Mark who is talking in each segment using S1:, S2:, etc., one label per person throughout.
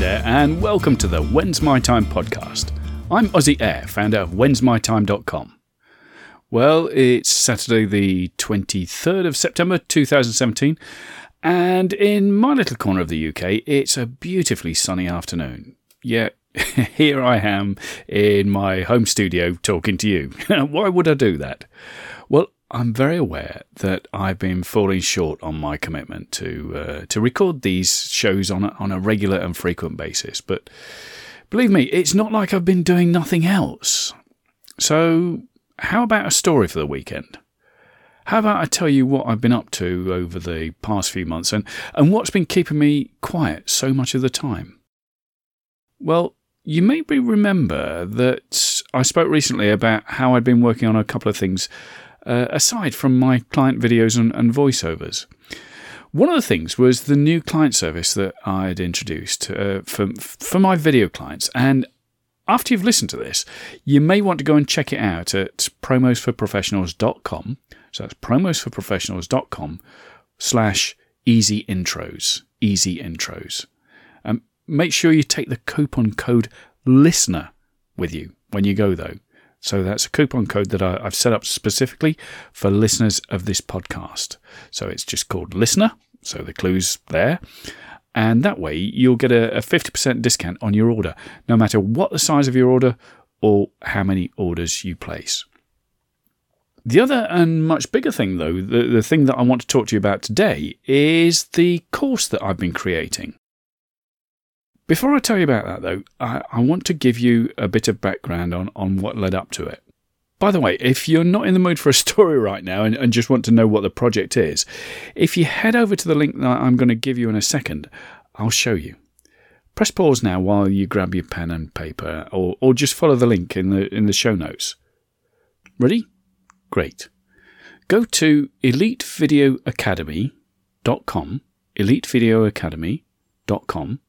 S1: and welcome to the When's My Time podcast. I'm Ozzy Air, founder of whensmytime.com. Well, it's Saturday, the 23rd of September 2017, and in my little corner of the UK, it's a beautifully sunny afternoon. Yet, here I am in my home studio talking to you. Why would I do that? I'm very aware that I've been falling short on my commitment to uh, to record these shows on a, on a regular and frequent basis. But believe me, it's not like I've been doing nothing else. So, how about a story for the weekend? How about I tell you what I've been up to over the past few months and, and what's been keeping me quiet so much of the time? Well, you maybe remember that I spoke recently about how I'd been working on a couple of things uh, aside from my client videos and, and, voiceovers. One of the things was the new client service that I had introduced uh, for, for my video clients. And after you've listened to this, you may want to go and check it out at promosforprofessionals.com. So that's promosforprofessionals.com slash easy intros. Easy intros. Um, make sure you take the coupon code LISTENER with you when you go, though. So that's a coupon code that I, have set up specifically for listeners of this podcast. So it's just called Listener. So the clue's there. And that way you'll get a, a 50% discount on your order, no matter what the size of your order or how many orders you place. The other and much bigger thing, though, the, the thing that I want to talk to you about today is the course that I've been creating. Before I tell you about that, though, I, I want to give you a bit of background on, on what led up to it. By the way, if you're not in the mood for a story right now and, and just want to know what the project is, if you head over to the link that I'm going to give you in a second, I'll show you. Press pause now while you grab your pen and paper, or, or just follow the link in the, in the show notes. Ready? Great. Go to elitevideoacademy.com, elitevideoacademy.com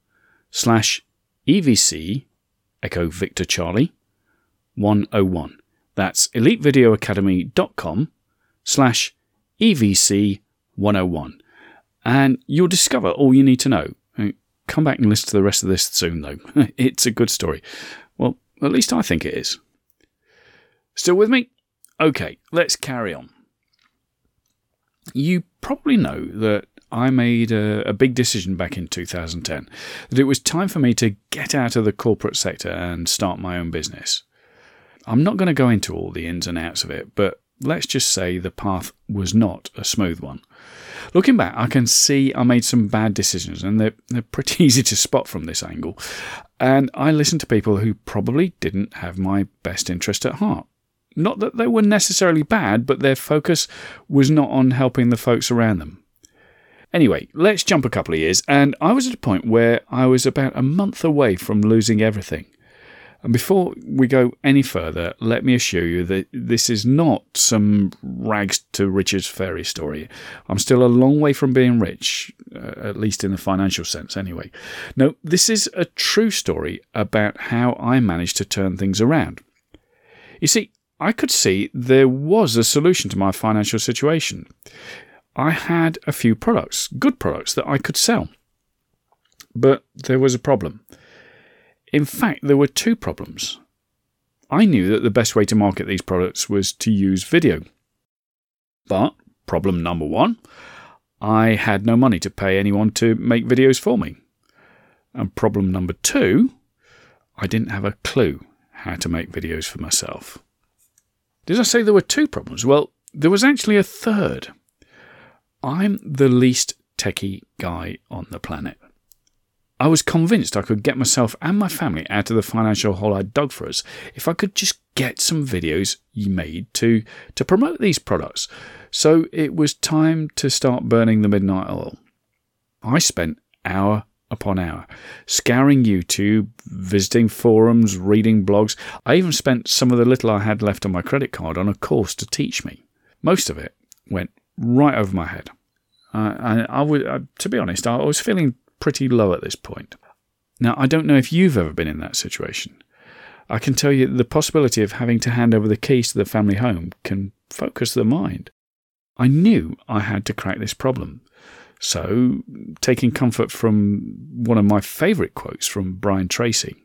S1: slash EVC Echo Victor Charlie 101. That's elitevideoacademy.com slash EVC 101. And you'll discover all you need to know. Uh, come back and listen to the rest of this soon, though. it's a good story. Well, at least I think it is. Still with me? Okay, let's carry on. You probably know that I made a, a, big decision back in 2010 that it was time for me to get out of the corporate sector and start my own business. I'm not going to go into all the ins and outs of it, but let's just say the path was not a smooth one. Looking back, I can see I made some bad decisions, and they're, they're pretty easy to spot from this angle. And I listened to people who probably didn't have my best interest at heart. Not that they were necessarily bad, but their focus was not on helping the folks around them. Anyway, let's jump a couple of years, and I was at a point where I was about a month away from losing everything. And before we go any further, let me assure you that this is not some rags to riches fairy story. I'm still a long way from being rich, uh, at least in the financial sense, anyway. No, this is a true story about how I managed to turn things around. You see, I could see there was a solution to my financial situation. I had a few products, good products that I could sell. But there was a problem. In fact, there were two problems. I knew that the best way to market these products was to use video. But problem number one, I had no money to pay anyone to make videos for me. And problem number two, I didn't have a clue how to make videos for myself. Did I say there were two problems? Well, there was actually a third. I'm the least techie guy on the planet. I was convinced I could get myself and my family out of the financial hole I'd dug for us if I could just get some videos made to, to promote these products. So it was time to start burning the midnight oil. I spent hour upon hour scouring YouTube, visiting forums, reading blogs. I even spent some of the little I had left on my credit card on a course to teach me. Most of it went right over my head. Uh, and I would, uh, to be honest, I was feeling pretty low at this point. Now, I don't know if you've ever been in that situation. I can tell you the possibility of having to hand over the keys to the family home can focus the mind. I knew I had to crack this problem. So, taking comfort from one of my favourite quotes from Brian Tracy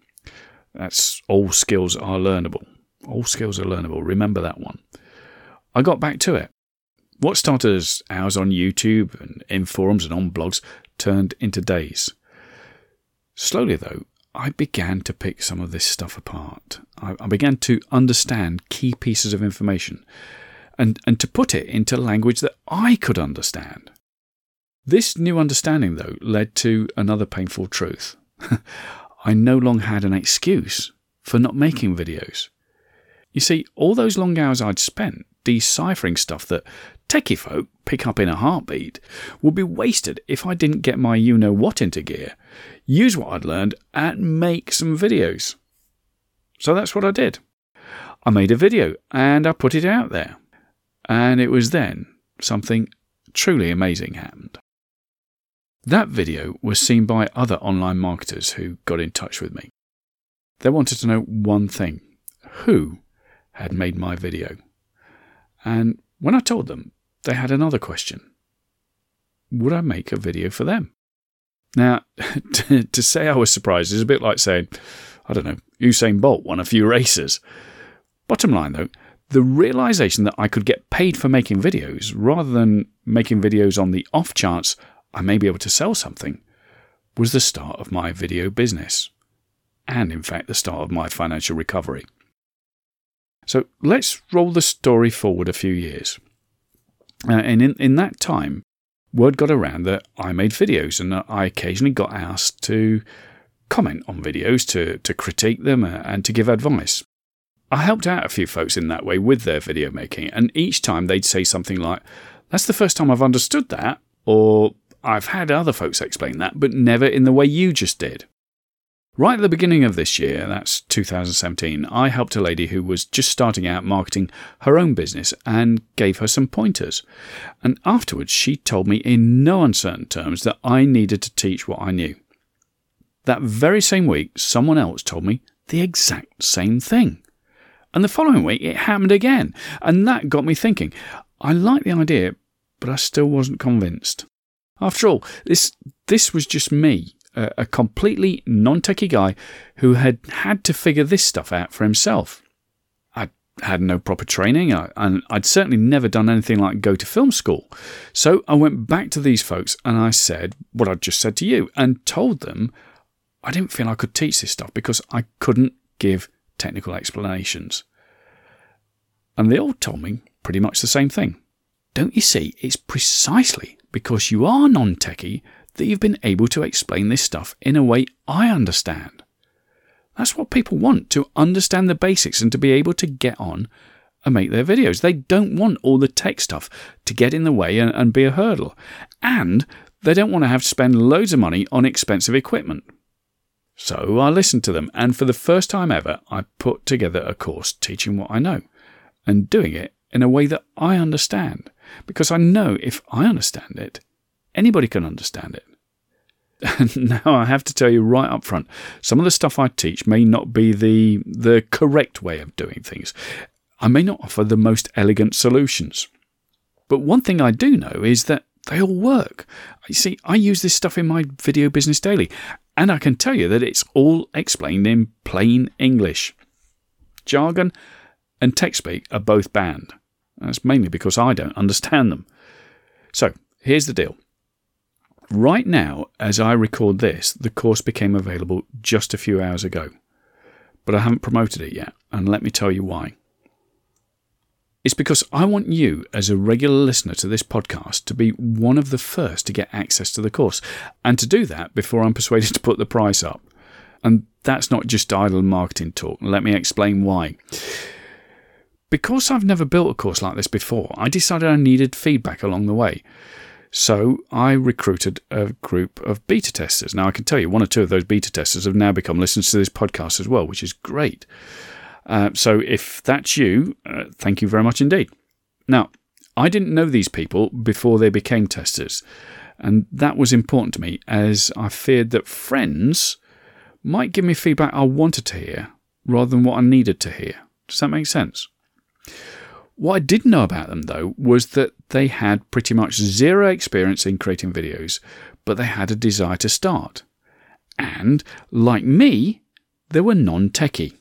S1: that's all skills are learnable. All skills are learnable. Remember that one. I got back to it. What started as hours on YouTube and in forums and on blogs turned into days. Slowly, though, I began to pick some of this stuff apart. I, I began to understand key pieces of information and, and to put it into language that I could understand. This new understanding, though, led to another painful truth. I no longer had an excuse for not making videos. You see, all those long hours I'd spent deciphering stuff that techie folk pick up in a heartbeat would be wasted if I didn't get my you know what into gear, use what I'd learned, and make some videos. So that's what I did. I made a video and I put it out there. And it was then something truly amazing happened. That video was seen by other online marketers who got in touch with me. They wanted to know one thing who had made my video? And when I told them, they had another question Would I make a video for them? Now, to, to say I was surprised is a bit like saying, I don't know, Usain Bolt won a few races. Bottom line though, the realization that I could get paid for making videos rather than making videos on the off chance I may be able to sell something was the start of my video business. And in fact, the start of my financial recovery. So let's roll the story forward a few years. Uh, and in, in that time, word got around that I made videos and I occasionally got asked to comment on videos, to, to critique them, uh, and to give advice. I helped out a few folks in that way with their video making, and each time they'd say something like, That's the first time I've understood that, or I've had other folks explain that, but never in the way you just did. Right at the beginning of this year, that's 2017, I helped a lady who was just starting out marketing her own business and gave her some pointers. And afterwards, she told me in no uncertain terms that I needed to teach what I knew. That very same week, someone else told me the exact same thing. And the following week, it happened again. And that got me thinking. I liked the idea, but I still wasn't convinced. After all, this this was just me, a, a completely non-techie guy who had had to figure this stuff out for himself. I had no proper training, I, and I'd certainly never done anything like go to film school. So I went back to these folks and I said what I'd just said to you, and told them I didn't feel I could teach this stuff because I couldn't give technical explanations. And they all told me pretty much the same thing. Don't you see? It's precisely because you are non techie that you've been able to explain this stuff in a way I understand. That's what people want to understand the basics and to be able to get on and make their videos. They don't want all the tech stuff to get in the way and, and be a hurdle. And they don't want to have to spend loads of money on expensive equipment. So I listened to them, and for the first time ever, I put together a course teaching what I know and doing it in a way that I understand because I know if I understand it, anybody can understand it. And now I have to tell you right up front, some of the stuff I teach may not be the the correct way of doing things. I may not offer the most elegant solutions. But one thing I do know is that they all work. You see, I use this stuff in my video business daily, and I can tell you that it's all explained in plain English. Jargon and tech speak are both banned. That's mainly because I don't understand them. So, here's the deal. Right now, as I record this, the course became available just a few hours ago. But I haven't promoted it yet, and let me tell you why. It's because I want you, as a regular listener to this podcast, to be one of the first to get access to the course, and to do that before I'm persuaded to put the price up. And that's not just idle marketing talk. Let me explain why. Because I've never built a course like this before, I decided I needed feedback along the way. So I recruited a group of beta testers. Now, I can tell you, one or two of those beta testers have now become listeners to this podcast as well, which is great. Uh, so if that's you, uh, thank you very much indeed. Now, I didn't know these people before they became testers, and that was important to me as I feared that friends might give me feedback I wanted to hear rather than what I needed to hear. Does that make sense? What I didn't know about them, though, was that they had pretty much zero experience in creating videos, but they had a desire to start. And, like me, they were non techie.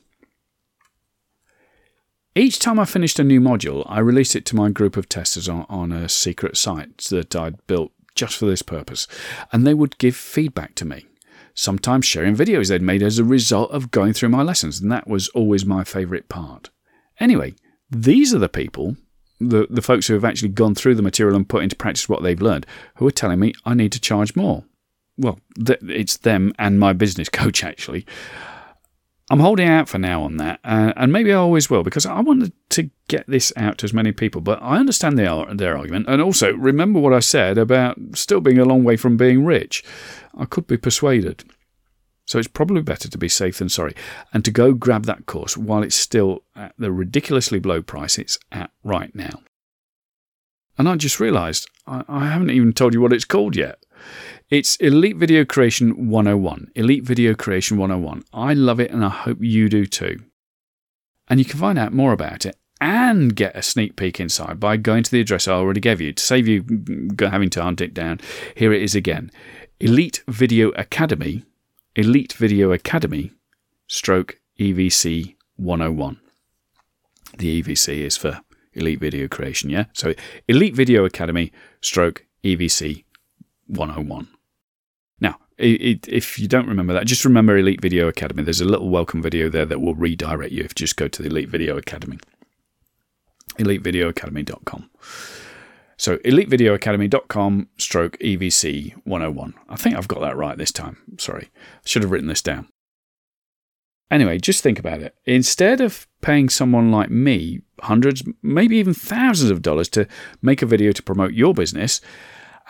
S1: Each time I finished a new module, I released it to my group of testers on, on a secret site that I'd built just for this purpose, and they would give feedback to me sometimes sharing videos they'd made as a result of going through my lessons, and that was always my favourite part. Anyway, these are the people, the, the folks who have actually gone through the material and put into practice what they've learned, who are telling me I need to charge more. Well, th- it's them and my business coach, actually. I'm holding out for now on that, uh, and maybe I always will because I wanted to get this out to as many people. But I understand their their argument, and also remember what I said about still being a long way from being rich. I could be persuaded. So it's probably better to be safe than sorry and to go grab that course while it's still at the ridiculously low price it's at right now. And I just realised I, I haven't even told you what it's called yet. It's Elite Video Creation 101. Elite Video Creation 101. I love it and I hope you do too. And you can find out more about it and get a sneak peek inside by going to the address I already gave you. To save you having to hunt it down, here it is again Elite Video Academy, Elite Video Academy, stroke EVC 101. The EVC is for Elite Video Creation, yeah? So Elite Video Academy, stroke EVC 101. Now, if you don't remember that, just remember Elite Video Academy. There's a little welcome video there that will redirect you if you just go to the Elite Video Academy. EliteVideoAcademy.com. So elitevideoacademy.com stroke EVC 101. I think I've got that right this time. Sorry. I should have written this down. Anyway, just think about it. Instead of paying someone like me hundreds, maybe even thousands of dollars to make a video to promote your business,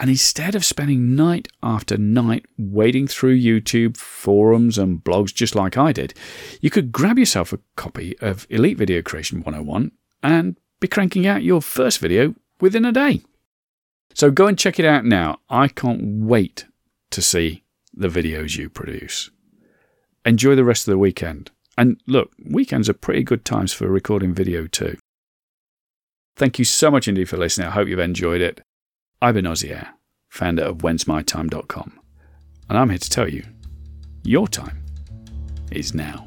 S1: and instead of spending night after night wading through YouTube forums and blogs just like I did, you could grab yourself a copy of Elite Video Creation 101 and be cranking out your first video within a day. So go and check it out now. I can't wait to see the videos you produce. Enjoy the rest of the weekend. And look, weekends are pretty good times for recording video too. Thank you so much indeed for listening. I hope you've enjoyed it. I've been Ozier, founder of whensmytime.com, and I'm here to tell you your time is now.